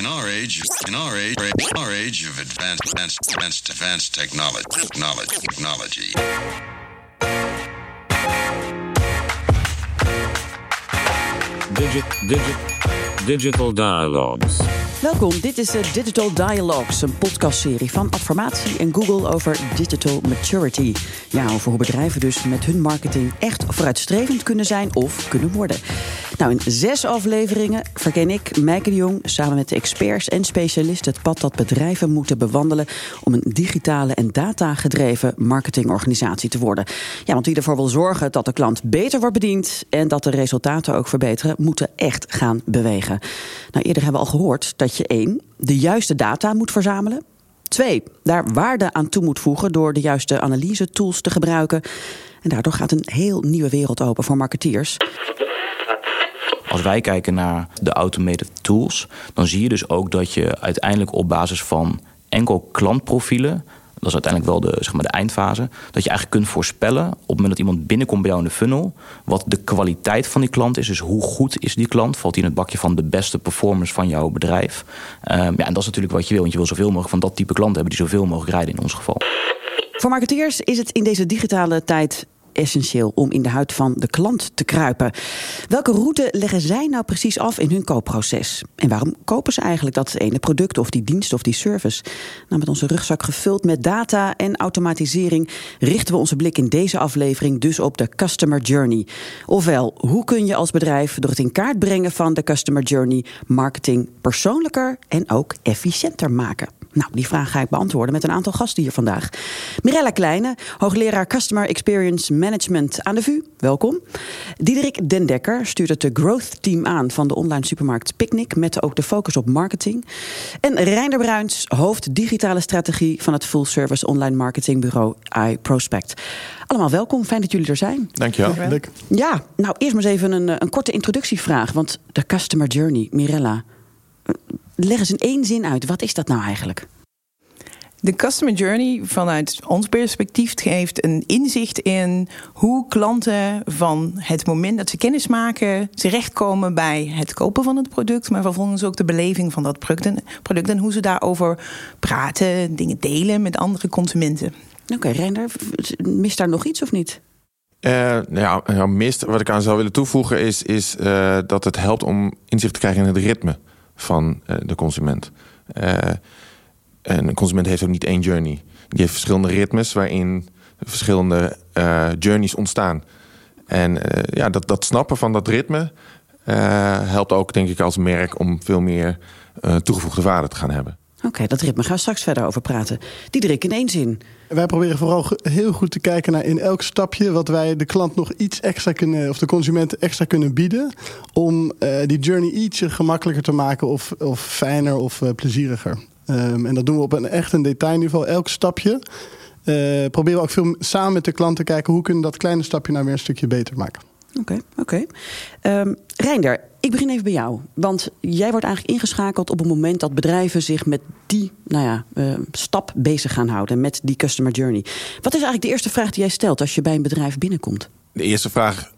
In our age, in our age, our age of advanced, advanced, advanced, advanced technology, technology, technology. Digit, digit, digital dialogues. Welkom, dit is de Digital Dialogues, een podcastserie van Adformatie en Google over digital maturity. Ja, over hoe bedrijven dus met hun marketing echt vooruitstrevend kunnen zijn of kunnen worden. Nou, in zes afleveringen verken ik, Meike de Jong, samen met de experts en specialisten het pad dat bedrijven moeten bewandelen om een digitale en datagedreven marketingorganisatie te worden. Ja, want wie ervoor wil zorgen dat de klant beter wordt bediend en dat de resultaten ook verbeteren, moeten echt gaan bewegen. Nou, eerder hebben we al gehoord dat je één, de juiste data moet verzamelen. Twee, daar waarde aan toe moet voegen door de juiste analyse tools te gebruiken. En daardoor gaat een heel nieuwe wereld open voor marketeers. Als wij kijken naar de automated tools, dan zie je dus ook dat je uiteindelijk op basis van enkel klantprofielen, dat is uiteindelijk wel de, zeg maar de eindfase, dat je eigenlijk kunt voorspellen op het moment dat iemand binnenkomt bij jou in de funnel, wat de kwaliteit van die klant is. Dus hoe goed is die klant? Valt hij in het bakje van de beste performers van jouw bedrijf? Um, ja, en dat is natuurlijk wat je wil, want je wil zoveel mogelijk van dat type klant hebben die zoveel mogelijk rijden in ons geval. Voor marketeers is het in deze digitale tijd essentieel om in de huid van de klant te kruipen. Welke route leggen zij nou precies af in hun koopproces? En waarom kopen ze eigenlijk dat ene product of die dienst of die service? Nou, met onze rugzak gevuld met data en automatisering richten we onze blik in deze aflevering dus op de customer journey. Ofwel, hoe kun je als bedrijf door het in kaart brengen van de customer journey marketing persoonlijker en ook efficiënter maken? Nou, die vraag ga ik beantwoorden met een aantal gasten hier vandaag. Mirella Kleine, hoogleraar Customer Experience Management aan de VU. Welkom. Diederik Dendekker stuurt het de Growth Team aan van de online supermarkt Picnic... met ook de focus op marketing. En Reinder Bruins, hoofd digitale strategie... van het full-service online marketingbureau iProspect. Allemaal welkom, fijn dat jullie er zijn. Dankjewel. Dankjewel. Ja, nou eerst maar eens even een, een korte introductievraag. Want de customer journey, Mirella leg eens in één zin uit. Wat is dat nou eigenlijk? De customer journey vanuit ons perspectief geeft een inzicht in hoe klanten van het moment dat ze kennis maken terechtkomen bij het kopen van het product, maar vervolgens ook de beleving van dat product en, hoe ze daarover praten, dingen delen met andere consumenten. Oké, okay, Reinder, mist daar nog iets of niet? Uh, nou ja, mist, wat ik aan zou willen toevoegen is, is uh, dat het helpt om inzicht te krijgen in het ritme van uh, de consument. En een consument heeft ook niet één journey. Die heeft verschillende ritmes waarin verschillende uh, journeys ontstaan. En ja, dat, dat snappen van dat ritme helpt ook, denk ik, als merk om veel meer toegevoegde waarde te gaan hebben. Oké, dat ritme gaan we straks verder over praten. Diederik, in één zin. Wij proberen vooral heel goed te kijken naar in elk stapje wat wij de klant nog iets extra kunnen, of de consument extra kunnen bieden. Om die journey ietsje gemakkelijker te maken, of, of fijner of plezieriger. Um, en dat doen we op een echt een detailniveau. Elk stapje uh, proberen we ook veel samen met de klant te kijken... hoe kunnen we dat kleine stapje nou weer een stukje beter maken. Oké, oké. Okay. Um, Reinder, ik begin even bij jou. Want jij wordt eigenlijk ingeschakeld op het moment dat bedrijven zich met die nou ja, uh, stap bezig gaan houden. Met die customer journey. Wat is eigenlijk de eerste vraag die jij stelt als je bij een bedrijf binnenkomt? De eerste vraag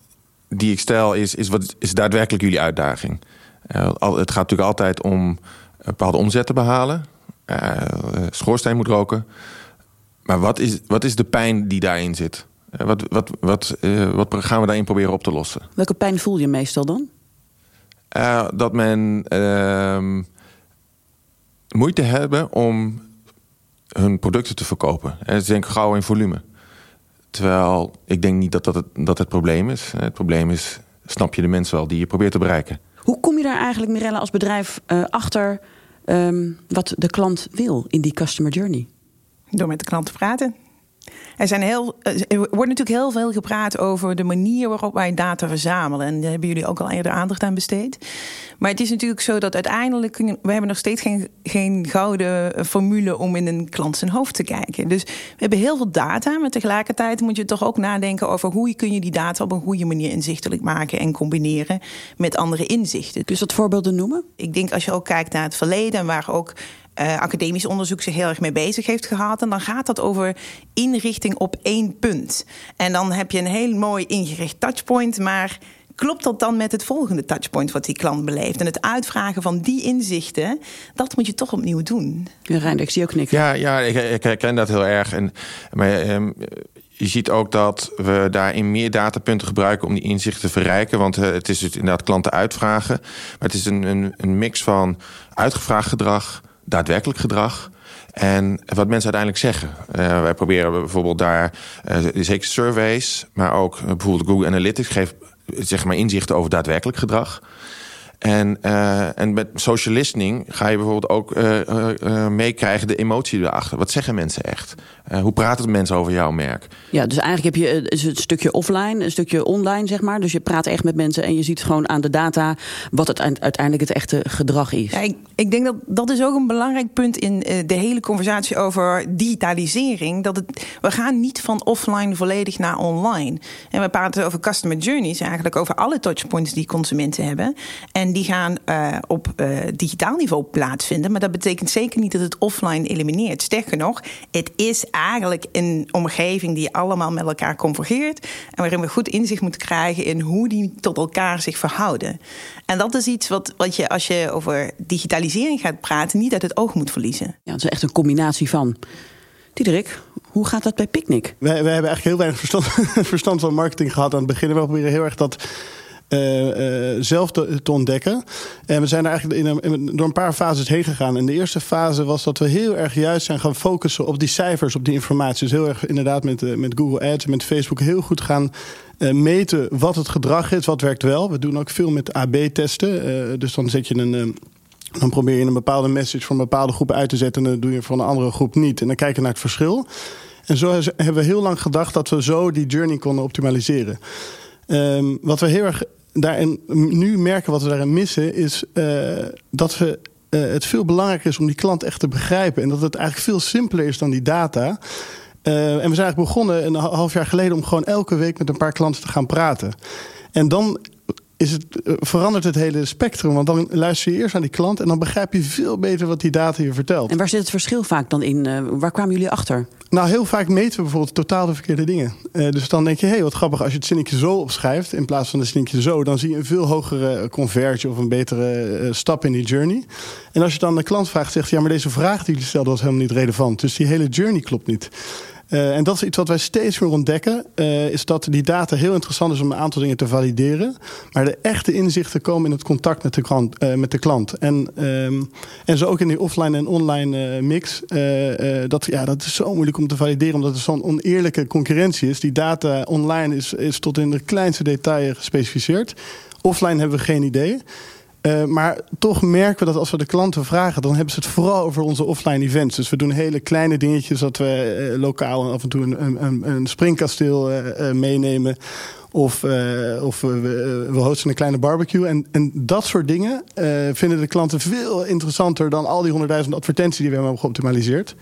die ik stel is, is wat is daadwerkelijk jullie uitdaging? Uh, het gaat natuurlijk altijd om een bepaalde omzet te behalen. Uh, schoorsteen moet roken. Maar wat is, wat is de pijn die daarin zit? Uh, wat, wat, wat, uh, wat gaan we daarin proberen op te lossen? Welke pijn voel je meestal dan? dat men ehm, moeite hebben om hun producten te verkopen. En ze denken gauw in volume. Terwijl ik denk niet dat dat het, dat het probleem is. Het probleem is, snap je de mensen wel die je probeert te bereiken. Hoe kom je daar eigenlijk, Mirella, als bedrijf achter um, wat de klant wil in die customer journey? Door met de klant te praten. Er, zijn heel, er wordt natuurlijk heel veel gepraat over de manier waarop wij data verzamelen. En daar hebben jullie ook al eerder aandacht aan besteed. Maar het is natuurlijk zo dat uiteindelijk... we hebben nog steeds geen, geen gouden formule om in een klant zijn hoofd te kijken. Dus we hebben heel veel data. Maar tegelijkertijd moet je toch ook nadenken over... hoe kun je die data op een goede manier inzichtelijk maken... en combineren met andere inzichten. Dus dat voorbeelden noemen? Ik denk als je ook kijkt naar het verleden... waar ook uh, academisch onderzoek zich heel erg mee bezig heeft gehad. En dan gaat dat over inrichting op één punt. En dan heb je een heel mooi ingericht touchpoint, maar klopt dat dan met het volgende touchpoint wat die klant beleeft? En het uitvragen van die inzichten, dat moet je toch opnieuw doen. Ja, Reinder, ik zie ook knikken. Ja, ja ik, ik herken dat heel erg. En, maar ehm, je ziet ook dat we daarin meer datapunten gebruiken om die inzichten te verrijken. Want eh, het is dus inderdaad klanten uitvragen. Maar het is een, een, een mix van uitgevraagd gedrag, daadwerkelijk gedrag. En wat mensen uiteindelijk zeggen. Uh, wij proberen bijvoorbeeld daar uh, zeker surveys, maar ook uh, bijvoorbeeld Google Analytics geeft zeg maar inzichten over daadwerkelijk gedrag. En, uh, en met social listening ga je bijvoorbeeld ook uh, uh, meekrijgen de emotie erachter. Wat zeggen mensen echt? hoe praten mensen over jouw merk? Ja, dus eigenlijk heb je een stukje offline, een stukje online, zeg maar. Dus je praat echt met mensen en je ziet gewoon aan de data wat het uiteindelijk het echte gedrag is. Ja, ik, ik denk dat dat is ook een belangrijk punt in de hele conversatie over digitalisering. Dat het, we gaan niet van offline volledig naar online. En we praten over customer journeys, eigenlijk over alle touchpoints die consumenten hebben. En die gaan uh, op uh, digitaal niveau plaatsvinden. Maar dat betekent zeker niet dat het offline elimineert. Sterker nog, het is eigenlijk een omgeving die allemaal met elkaar convergeert. En waarin we goed inzicht moeten krijgen in hoe die tot elkaar zich verhouden. En dat is iets wat, wat je als je over digitalisering gaat praten, niet uit het oog moet verliezen. Ja, het is echt een combinatie van. Diederik, hoe gaat dat bij Picnic? Wij, wij hebben eigenlijk heel weinig verstand, verstand van marketing gehad aan het begin. We proberen heel erg dat uh, uh, zelf te, ontdekken. En we zijn er eigenlijk in een, door een paar fases heen gegaan. En de eerste fase was dat we heel erg juist zijn gaan focussen op die cijfers, op die informatie. Dus heel erg inderdaad met, uh, met Google Ads en met Facebook heel goed gaan meten wat het gedrag is, wat werkt wel. We doen ook veel met AB-testen. dus dan zet je een. dan probeer je een bepaalde message voor een bepaalde groep uit te zetten. En dan doe je voor een andere groep niet. En dan kijk je naar het verschil. En zo hebben we heel lang gedacht dat we zo die journey konden optimaliseren. Um, wat we heel erg daarin nu merken wat we daarin missen, is uh, dat we, uh, het veel belangrijker is om die klant echt te begrijpen. En dat het eigenlijk veel simpeler is dan die data. Uh, en we zijn eigenlijk begonnen een half jaar geleden om gewoon elke week met een paar klanten te gaan praten. En dan is het, verandert het hele spectrum. Want dan luister je eerst naar die klant en dan begrijp je veel beter wat die data je vertelt. En waar zit het verschil vaak dan in? Uh, waar kwamen jullie achter? Nou, heel vaak meten we bijvoorbeeld totaal de verkeerde dingen. Uh, dus dan denk je, hé, hey, wat grappig, als je het zinnetje zo opschrijft in plaats van het zinnetje zo, dan zie je een veel hogere conversie of een betere uh, stap in die journey. En als je dan de klant vraagt, zegt ja, maar deze vraag die jullie stelden was helemaal niet relevant. Dus die hele journey klopt niet. Uh, en dat is iets wat wij steeds meer ontdekken. Uh, is dat die data heel interessant is om een aantal dingen te valideren. Maar de echte inzichten komen in het contact met de, klant, uh, met de klant. En, um, en zo ook in die offline en online mix. dat, ja, dat is zo moeilijk om te valideren. Omdat er zo'n oneerlijke concurrentie is. Die data online is, is tot in de kleinste detail gespecificeerd. Offline hebben we geen idee. Uh, maar toch merken we dat als we de klanten vragen, dan hebben ze het vooral over onze offline events. Dus we doen hele kleine dingetjes dat we uh, lokaal af en toe een, een, een springkasteel uh, meenemen. Of, of we, we hosten een kleine barbecue. En, en dat soort dingen vinden de klanten veel interessanter dan al die honderdduizend advertenties die we hebben geoptimaliseerd.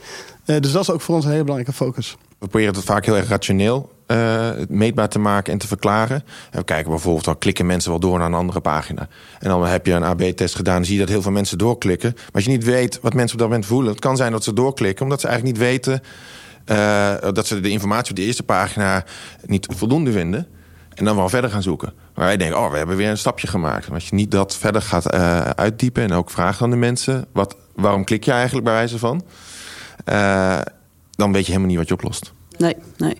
dus dat is ook voor ons een hele belangrijke focus. We proberen het vaak heel erg rationeel uh, meetbaar te maken en te verklaren. En we kijken bijvoorbeeld, dan klikken mensen wel door naar een andere pagina. En dan heb je een AB-test gedaan, zie je dat heel veel mensen doorklikken. Maar als je niet weet wat mensen op dat moment voelen... het kan zijn dat ze doorklikken, omdat ze eigenlijk niet weten... Uh, dat ze de informatie op de eerste pagina niet voldoende vinden... en dan wel verder gaan zoeken. Maar wij denken, oh, we hebben weer een stapje gemaakt. Maar als je niet dat verder gaat uh, uitdiepen en ook vraagt aan de mensen... Wat, waarom klik je eigenlijk bij wijze van... dan weet je helemaal niet wat je oplost. Nee, nee.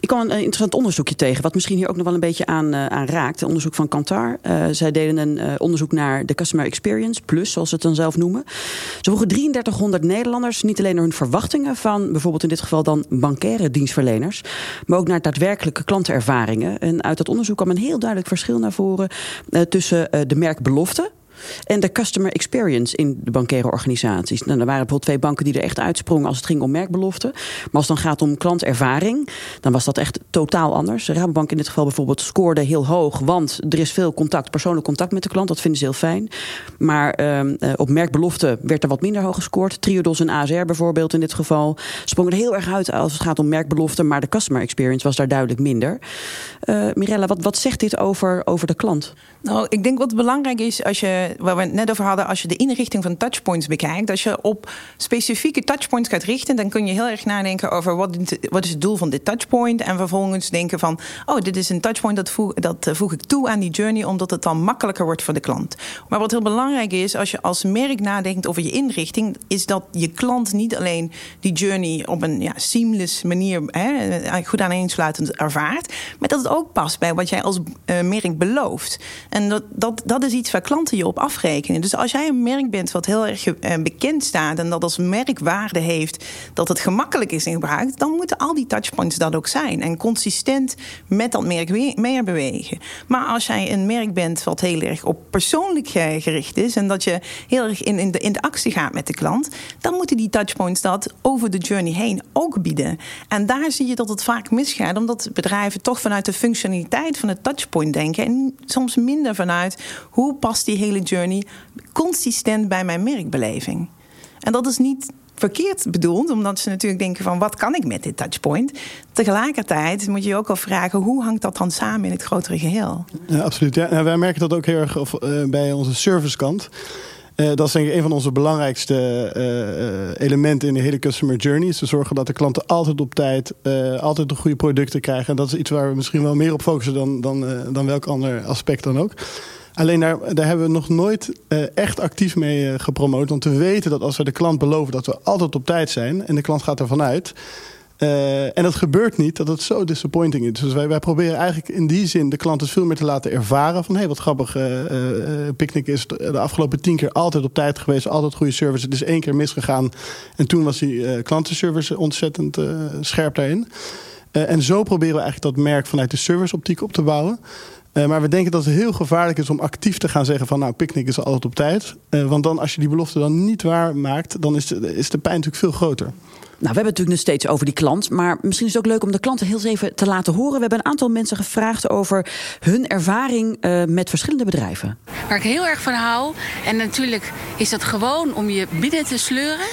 Ik kwam een interessant onderzoekje tegen, wat misschien hier ook nog wel een beetje aan, uh, aan raakt. Een onderzoek van Kantar. Uh, zij deden een onderzoek naar de Customer Experience Plus, zoals ze het dan zelf noemen. Ze vroegen 3300 Nederlanders niet alleen naar hun verwachtingen van bijvoorbeeld in dit geval dan bankaire dienstverleners, maar ook naar daadwerkelijke klantenervaringen. En uit dat onderzoek kwam een heel duidelijk verschil naar voren tussen de merkbelofte en de customer experience in de bankaire organisaties. Nou, er waren bijvoorbeeld twee banken die er echt uitsprongen als het ging om merkbeloften. Maar als het dan gaat om klantervaring, dan was dat echt totaal anders. De Rabobank in dit geval bijvoorbeeld scoorde heel hoog, want er is veel contact, persoonlijk contact met de klant. Dat vinden ze heel fijn. Maar uh, op merkbelofte werd er wat minder hoog gescoord. Triodos en ASR bijvoorbeeld in dit geval sprongen er heel erg uit als het gaat om merkbelofte. Maar de customer experience was daar duidelijk minder. Uh, Mirella, wat, wat zegt dit over, over de klant? Nou, ik denk wat belangrijk is als je, waar we het net over hadden, als je de inrichting van touchpoints bekijkt, als je op specifieke touchpoints gaat richten, dan kun je heel erg nadenken over wat, wat is het doel van dit touchpoint. En vervolgens denken van, oh, dit is een touchpoint, dat voeg, dat eh, voeg ik toe aan die journey, omdat het dan makkelijker wordt voor de klant. Maar wat heel belangrijk is, als je als merk nadenkt over je inrichting, is dat je klant niet alleen die journey op een ja, seamless manier hè, goed aaneensluitend ervaart, maar dat het ook past bij wat jij als uh, merk belooft. En dat, dat, dat is iets waar klanten je op afrekenen. Dus als jij een merk bent wat heel erg uh, bekend staat en dat als merkwaarde heeft dat het gemakkelijk is in gebruik, dan moeten al die touchpoints dat ook zijn. En consistent met dat merk meer bewegen. Maar als jij een merk bent wat heel erg op persoonlijk gericht is en dat je heel erg in, in, de, in de actie gaat met de klant, dan moeten die touchpoints dat over de journey heen ook bieden. En daar zie je dat het vaak misgaat, omdat bedrijven toch vanuit de functionaliteit van het touchpoint denken en soms minder vanuit hoe past die hele journey consistent bij mijn merkbeleving. En dat is niet verkeerd bedoeld, omdat ze natuurlijk denken van wat kan ik met dit touchpoint. Tegelijkertijd moet je je ook al vragen hoe hangt dat dan samen in het grotere geheel. Ja, absoluut. Ja, nou, wij merken dat ook heel erg uh, bij onze servicekant. Uh, dat is denk ik een van onze belangrijkste uh, elementen in de hele customer journey. Is te zorgen dat de klanten altijd op tijd, altijd de goede producten krijgen. En dat is iets waar we misschien wel meer op focussen dan, dan, dan welk ander aspect dan ook. Alleen daar, hebben we nog nooit echt actief mee gepromoot. Want we weten dat als we de klant beloven dat we altijd op tijd zijn... en de klant gaat ervan uit uh, en dat gebeurt niet, dat het zo disappointing is. Dus wij, wij proberen eigenlijk in die zin de klanten veel meer te laten ervaren. Van hé, hey, wat grappig, uh, Picnic is de afgelopen tien keer altijd op tijd geweest. Altijd goede service. Het is één keer misgegaan. En toen was die klantenservice ontzettend scherp daarin. en zo proberen we eigenlijk dat merk vanuit de serviceoptiek op te bouwen. Maar we denken dat het heel gevaarlijk is om actief te gaan zeggen van nou, Picnic is altijd op tijd. want dan als je die belofte dan niet waar maakt, dan is de, is de pijn natuurlijk veel groter. Nou, we hebben het natuurlijk nog steeds over die klant. Maar misschien is het ook leuk om de klanten heel even te laten horen. We hebben een aantal mensen gevraagd over hun ervaring uh, met verschillende bedrijven. Waar ik heel erg van hou. En natuurlijk is dat gewoon om je binnen te sleuren.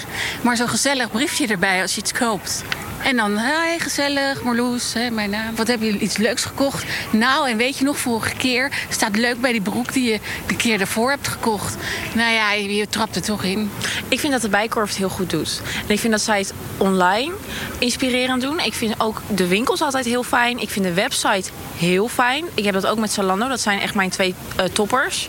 Maar zo'n gezellig briefje erbij als je iets koopt. En dan, hey, gezellig, Marloes, hè, mijn naam. Wat heb je iets leuks gekocht? Nou, en weet je nog, vorige keer staat leuk bij die broek die je de keer daarvoor hebt gekocht. Nou ja, je, trapt er toch in. Ik vind dat de Bijkorf het heel goed doet. En ik vind dat zij het online inspirerend doen. Ik vind ook de winkels altijd heel fijn. Ik vind de website heel fijn. Ik heb dat ook met Zalando. Dat zijn echt mijn twee uh, toppers.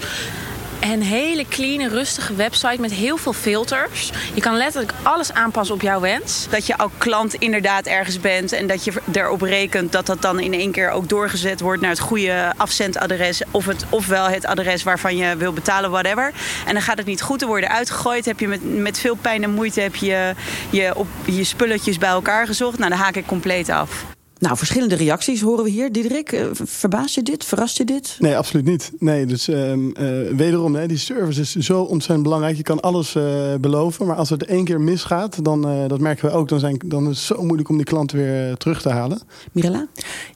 Een hele clean, rustige website met heel veel filters. Je kan letterlijk alles aanpassen op jouw wens. Dat je ook klant inderdaad ergens bent en dat je erop rekent dat dat dan in één keer ook doorgezet wordt naar het goede afzendadres. Of het, ofwel het adres waarvan je wil betalen, whatever. En dan gaat het niet goed, er worden uitgegooid. Heb je met, met veel pijn en moeite heb je, je, op, je spulletjes bij elkaar gezocht. Nou, dan haak ik compleet af. Nou, verschillende reacties horen we hier. Diederik, uh, verbaast je dit? Verrast je dit? Nee, absoluut niet. Nee, dus uh, uh, wederom, hè, die service is zo ontzettend belangrijk. Je kan alles beloven, maar als het één keer misgaat, dan, dat merken we ook, dan, zijn, dan is het zo moeilijk om die klant weer terug te halen. Mirella?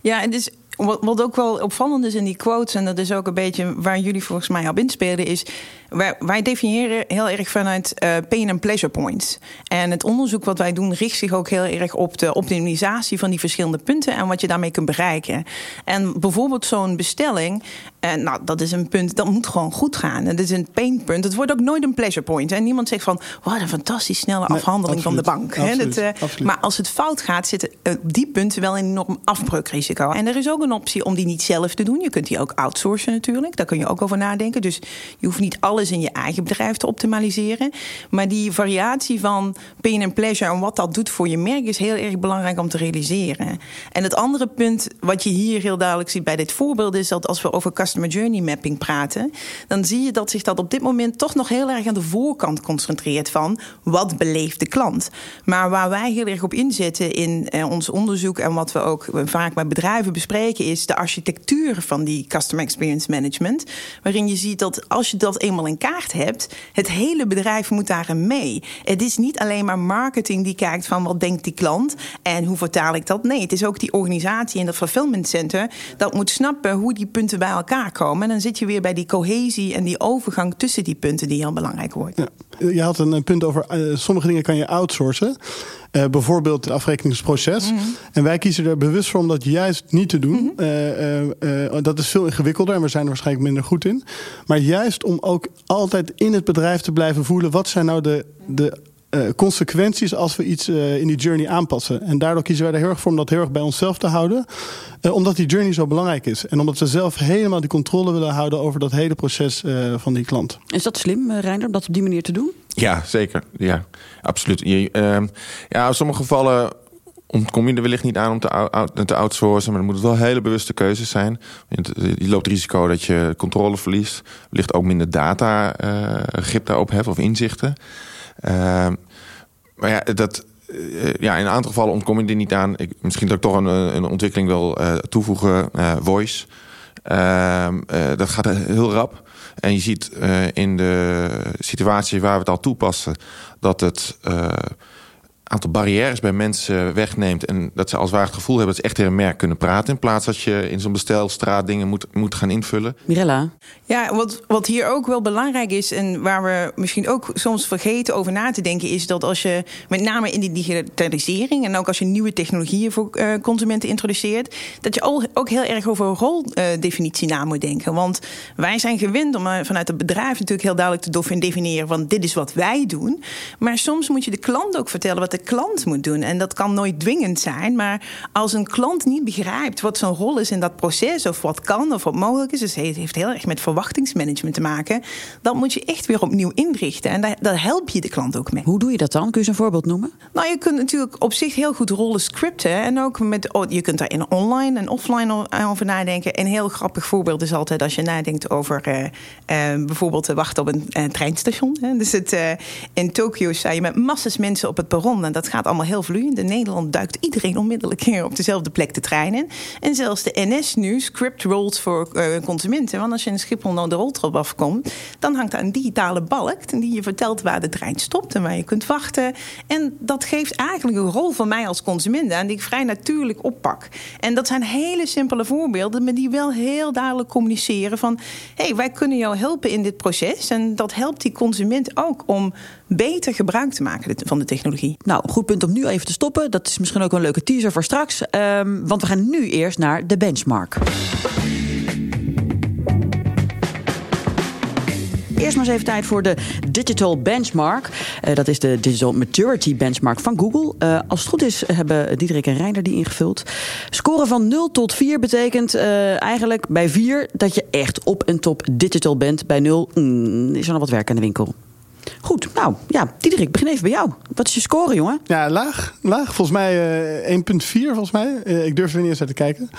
Ja, en dus wat, ook wel opvallend is in die quotes, en dat is ook een beetje waar jullie volgens mij op inspelen, is wij, wij definiëren heel erg vanuit uh, pain and pleasure points. En het onderzoek wat wij doen richt zich ook heel erg op de optimisatie van die verschillende punten en wat je daarmee kunt bereiken. En bijvoorbeeld zo'n bestelling, en nou, dat is een punt dat moet gewoon goed gaan. Dat is een painpunt. Het wordt ook nooit een pleasure point. En niemand zegt van, wat een fantastisch snelle afhandeling van de bank. Absoluut, dat, uh, maar als het fout gaat, zitten uh, die punten wel een enorm afbreukrisico. En er is ook een optie om die niet zelf te doen. Je kunt die ook outsourcen natuurlijk. Daar kun je ook over nadenken. Dus je hoeft niet alles in je eigen bedrijf te optimaliseren. Maar die variatie van pain en pleasure en wat dat doet voor je merk is heel erg belangrijk om te realiseren. En het andere punt wat je hier heel duidelijk ziet bij dit voorbeeld is dat als we over customer journey mapping praten, dan zie je dat zich dat op dit moment toch nog heel erg aan de voorkant concentreert van wat beleeft de klant. Maar waar wij heel erg op inzetten in eh, ons onderzoek en wat we ook vaak met bedrijven bespreken is de architectuur van die customer experience management, waarin je ziet dat als je dat eenmaal in kaart hebt, het hele bedrijf moet daarin mee. Het is niet alleen maar marketing die kijkt van wat denkt die klant en hoe vertaal ik dat. Nee, het is ook die organisatie en dat fulfillment center dat moet snappen hoe die punten bij elkaar elkaar komen. En dan zit je weer bij die cohesie en die overgang tussen die punten die heel belangrijk wordt. Ja. Je had een, een punt over uh, sommige dingen kan je outsourcen. Uh, bijvoorbeeld het afrekeningsproces. Mm -hmm. En wij kiezen er bewust voor om dat juist niet te doen. Mm -hmm. uh, dat is veel ingewikkelder en we zijn er waarschijnlijk minder goed in. Maar juist om ook altijd in het bedrijf te blijven voelen... wat zijn nou de, de uh, consequenties als we iets uh, in die journey aanpassen. En daardoor kiezen wij er heel erg voor om dat heel erg bij onszelf te houden. Uh, omdat die journey zo belangrijk is. En omdat we zelf helemaal die controle willen houden over dat hele proces van die klant. Is dat slim, Reinder, om dat op die manier te doen? Ja, zeker. Ja, absoluut. Je, ehm, ja, in sommige gevallen ontkom je er wellicht niet aan om te, te outsourcen. Maar dan moet het wel hele bewuste keuzes zijn. Je loopt het risico dat je controle verliest. Wellicht ook minder data grip daarop hebt of inzichten. Uh, maar ja, dat, uh, ja, in een aantal gevallen ontkom je er niet aan. Ik, misschien dat ik toch een, een ontwikkeling wil uh, toevoegen. voice. Ehm, dat gaat heel rap. En je ziet in de situatie waar we het al toepassen... dat het aantal barrières bij mensen wegneemt... en dat ze als waar het gevoel hebben dat ze echt een merk kunnen praten... in plaats dat je in zo'n bestelstraat dingen moet, moet gaan invullen. Mirella? Ja, wat, wat hier ook wel belangrijk is... en waar we misschien ook soms vergeten over na te denken... is dat als je met name in die digitalisering... en ook als je nieuwe technologieën voor uh, consumenten introduceert... dat je ook, ook heel erg over roldefinitie uh, na moet denken. Want wij zijn gewend om uh, vanuit het bedrijf natuurlijk heel duidelijk te definiëren... van dit is wat wij doen. Maar soms moet je de klant ook vertellen... wat de klant moet doen. En dat kan nooit dwingend zijn. Maar als een klant niet begrijpt wat zijn rol is in dat proces, of wat kan of wat mogelijk is, dus het heeft heel erg met verwachtingsmanagement te maken, dan moet je echt weer opnieuw inrichten. En daar, daar help je de klant ook mee. Hoe doe je dat dan? Kun je eens een voorbeeld noemen? Nou, je kunt natuurlijk op zich heel goed rollen scripten. En ook met, oh, je kunt daar in online en offline over nadenken. Een heel grappig voorbeeld is altijd als je nadenkt over uh, uh, bijvoorbeeld wachten op een uh, treinstation. Hè. Dus het, in Tokio sta je met massas mensen op het perron. En dat gaat allemaal heel vloeiend. In Nederland duikt iedereen onmiddellijk weer op dezelfde plek de trein in. En zelfs de NS nu script rolls voor uh, consumenten. Want als je in Schiphol naar de roltrap afkomt, dan hangt daar een digitale balk. Die je vertelt waar de trein stopt en waar je kunt wachten. En dat geeft eigenlijk een rol van mij als consument aan die ik vrij natuurlijk oppak. En dat zijn hele simpele voorbeelden, maar die wel heel duidelijk communiceren van hé, hey, wij kunnen jou helpen in dit proces. En dat helpt die consument ook om beter gebruik te maken van de technologie. Nou, goed punt om nu even te stoppen. Dat is misschien ook een leuke teaser voor straks. Um, want we gaan nu eerst naar de benchmark. Eerst maar eens even tijd voor de Digital Benchmark. Uh, dat is de Digital Maturity Benchmark van Google. Uh, als het goed is, hebben Diederik en Reinder die ingevuld. Scoren van 0 tot 4 betekent uh, eigenlijk bij 4 dat je echt op en top digital bent. Bij 0 mm, is er nog wat werk aan de winkel. Goed, nou ja, Diederik, begin even bij jou. Wat is je score, jongen? Ja, laag. Laag, volgens mij uh, 1,4 volgens mij. Uh, ik durf er niet eens uit te kijken.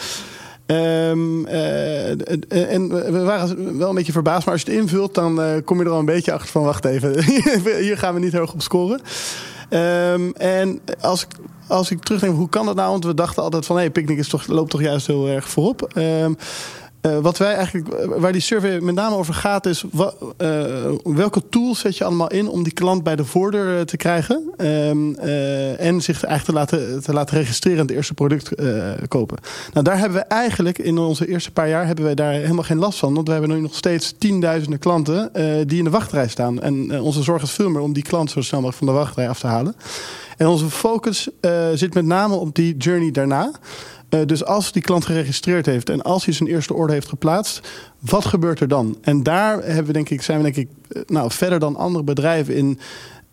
Um, en we waren wel een beetje verbaasd, maar als je het invult, dan kom je er al een beetje achter van: wacht even, hier gaan we niet erg op scoren. Um, en als ik, als ik terugdenk, hoe kan dat nou? Want we dachten altijd van: hé, hey, Picnic is toch, loopt toch juist heel erg voorop. Um, Uh, wat wij eigenlijk, waar die survey met name over gaat, is wat, uh, welke tools zet je allemaal in om die klant bij de voordeur te krijgen. Uh, en zich eigenlijk te laten, te laten registreren en het eerste product kopen. Nou, daar hebben we eigenlijk in onze eerste paar jaar hebben wij daar helemaal geen last van. Want we hebben nu nog steeds tienduizenden klanten die in de wachtrij staan. En onze zorg is veel meer om die klant zo snel mogelijk van de wachtrij af te halen. En onze focus zit met name op die journey daarna. Uh, dus als die klant geregistreerd heeft en als hij zijn eerste order heeft geplaatst, wat gebeurt er dan? En daar hebben we, denk ik, zijn we denk ik nou, verder dan andere bedrijven in.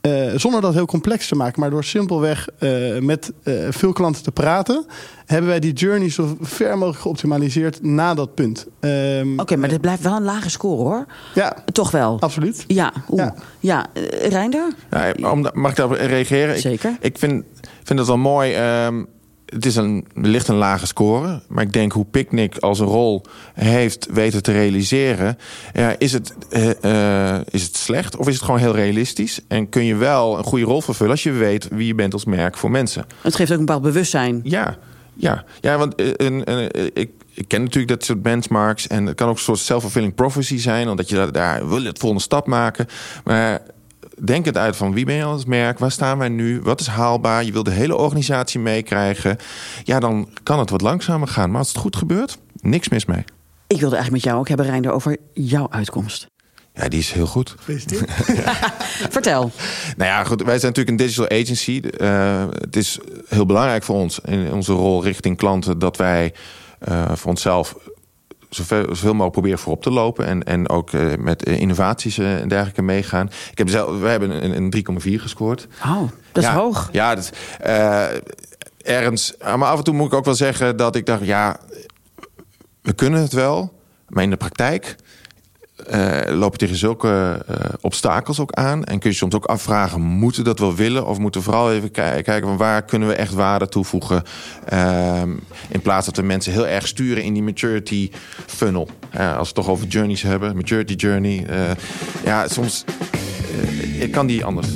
Uh, zonder dat heel complex te maken, maar door simpelweg uh, met veel klanten te praten, hebben wij die journey zo ver mogelijk geoptimaliseerd na dat punt. Um, Oké, okay, maar dit blijft wel een lage score hoor. Ja, toch wel. Absoluut. Ja, ja. ja. Reinder? Ja, mag ik daarop reageren? Zeker. Ik, ik vind, vind het wel mooi. Um, het is een, licht een lage score. Maar ik denk hoe Picnic als een rol heeft weten te realiseren. Ja, is, het, uh, uh, is het slecht of is het gewoon heel realistisch? En kun je wel een goede rol vervullen als je weet wie je bent als merk voor mensen? Het geeft ook een bepaald bewustzijn. Ja, ja. ja want uh, ik, ik ken natuurlijk dat soort benchmarks. En het kan ook een soort self-fulfilling prophecy zijn. Omdat je daar, daar wil het volgende stap maken. Maar denk het uit van wie ben je als merk, waar staan wij nu, wat is haalbaar. Je wil de hele organisatie meekrijgen. Ja, dan kan het wat langzamer gaan. Maar als het goed gebeurt, niks mis mee. Ik wilde eigenlijk met jou ook hebben, Reinder, over jouw uitkomst. Ja, die is heel goed. Vertel. Nou ja, goed. Wij zijn natuurlijk een digital agency. Uh, het is heel belangrijk voor ons in onze rol richting klanten dat wij uh, voor onszelf zoveel, zoveel mogelijk proberen voorop te lopen. En, en ook uh, met innovaties en dergelijke meegaan. Ik heb zelf, we hebben een, een 3,4 gescoord. Oh, dat is ja, hoog. Ja, dat, ergens. Maar af en toe moet ik ook wel zeggen dat ik dacht, ja, we kunnen het wel. Maar in de praktijk uh, loop je tegen zulke uh, obstakels ook aan. En kun je soms ook afvragen, moeten we dat wel willen? Of moeten we vooral even kijken van waar kunnen we echt waarde toevoegen? Uh, in plaats dat we mensen heel erg sturen in die maturity funnel. als we het toch over journeys hebben, maturity journey. Uh, ja, soms kan die anders.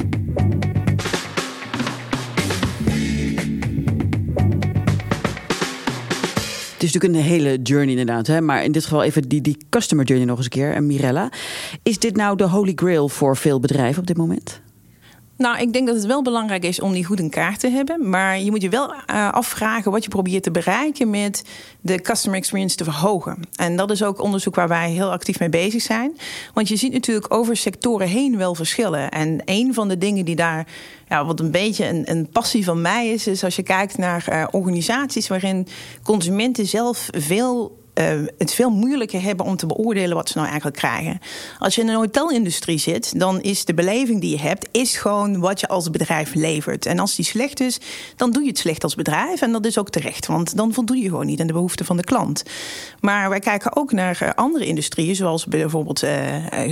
Is natuurlijk een hele journey inderdaad. Hè? Maar in dit geval even die, die customer journey nog eens een keer. En Mirella, is dit nou de holy grail voor veel bedrijven op dit moment? Nou, ik denk dat het wel belangrijk is om die goed in kaart te hebben. Maar je moet je wel uh, afvragen wat je probeert te bereiken met de customer experience te verhogen. En dat is ook onderzoek waar wij heel actief mee bezig zijn. Want je ziet natuurlijk over sectoren heen wel verschillen. En een van de dingen die daar ja, wat een beetje een, een passie van mij is, is als je kijkt naar uh, organisaties waarin consumenten zelf veel uh, het veel moeilijker hebben om te beoordelen wat ze nou eigenlijk krijgen. Als je in een hotelindustrie zit, dan is de beleving die je hebt, is gewoon wat je als bedrijf levert. En als die slecht is, dan doe je het slecht als bedrijf. En dat is ook terecht, want dan voldoe je gewoon niet aan de behoeften van de klant. Maar wij kijken ook naar uh, andere industrieën, zoals bijvoorbeeld uh,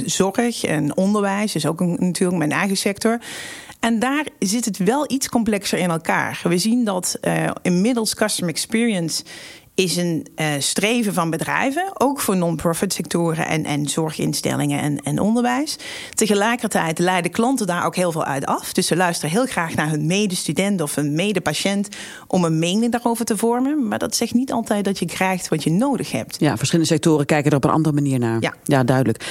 zorg en onderwijs, is ook natuurlijk mijn eigen sector. En daar zit het wel iets complexer in elkaar. We zien dat uh, inmiddels customer experience is een uh, streven van bedrijven, ook voor non-profit sectoren en, en zorginstellingen en, en onderwijs. Tegelijkertijd leiden klanten daar ook heel veel uit af. Dus ze luisteren heel graag naar hun medestudent of een medepatiënt om een mening daarover te vormen. Maar dat zegt niet altijd dat je krijgt wat je nodig hebt. Ja, verschillende sectoren kijken er op een andere manier naar. Ja, ja duidelijk.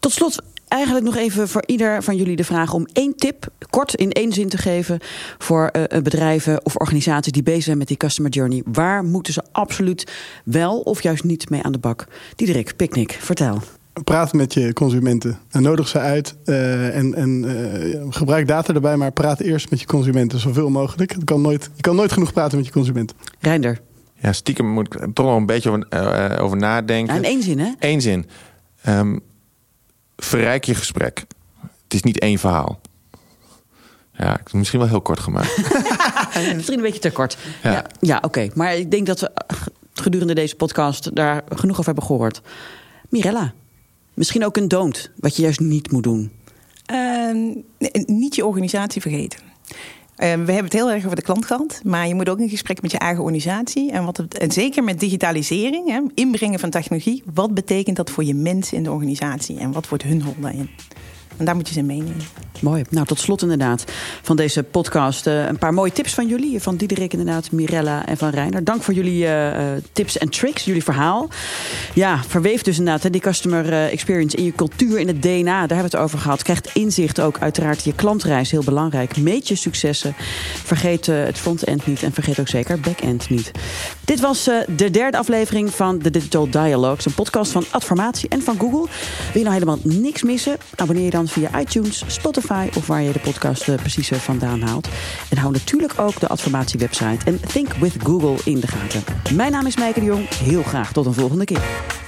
Tot slot eigenlijk nog even voor ieder van jullie de vraag om één tip, kort in één zin te geven voor uh, bedrijven of organisaties die bezig zijn met die customer journey. Waar moeten ze absoluut wel of juist niet mee aan de bak? Diederik, Picnic, vertel. Praat met je consumenten en nodig ze uit uh, en, en uh, gebruik data erbij, maar praat eerst met je consumenten zoveel mogelijk. Het kan nooit, je kan nooit genoeg praten met je consumenten. Reinder. Ja, stiekem moet ik toch nog een beetje over, over nadenken. Ja, in één zin, hè? Eén zin. Um, verrijk je gesprek. Het is niet één verhaal. Ja, misschien wel heel kort gemaakt. misschien een beetje te kort. Ja, ja, ja oké. Maar ik denk dat we gedurende deze podcast daar genoeg over hebben gehoord. Mirella, misschien ook een don't, wat je juist niet moet doen. Uh, niet je organisatie vergeten. Uh, we hebben het heel erg over de klant gehad, maar je moet ook in gesprek met je eigen organisatie. En, wat en zeker met digitalisering, inbrengen van technologie. Wat betekent dat voor je mensen in de organisatie en wat wordt hun rol daarin? En daar moet je ze meenemen. Mooi. Nou, tot slot inderdaad van deze podcast. Uh, een paar mooie tips van jullie. Van Diederik inderdaad, Mirella en van Reiner. Dank voor jullie uh, tips en tricks, jullie verhaal. Ja, verweef dus inderdaad die customer experience in je cultuur, in het DNA. Daar hebben we het over gehad. Krijgt inzicht ook uiteraard je klantreis, heel belangrijk. Meet je successen. Vergeet het front-end niet en vergeet ook zeker back-end niet. Dit was de derde aflevering van The Digital Dialogues. Een podcast van Adformatie en van Google. Wil je nou helemaal niks missen? Abonneer je dan via iTunes, Spotify of waar je de podcast precies vandaan haalt. En hou natuurlijk ook de Adformatie website en Think with Google in de gaten. Mijn naam is Meike de Jong. Heel graag tot een volgende keer.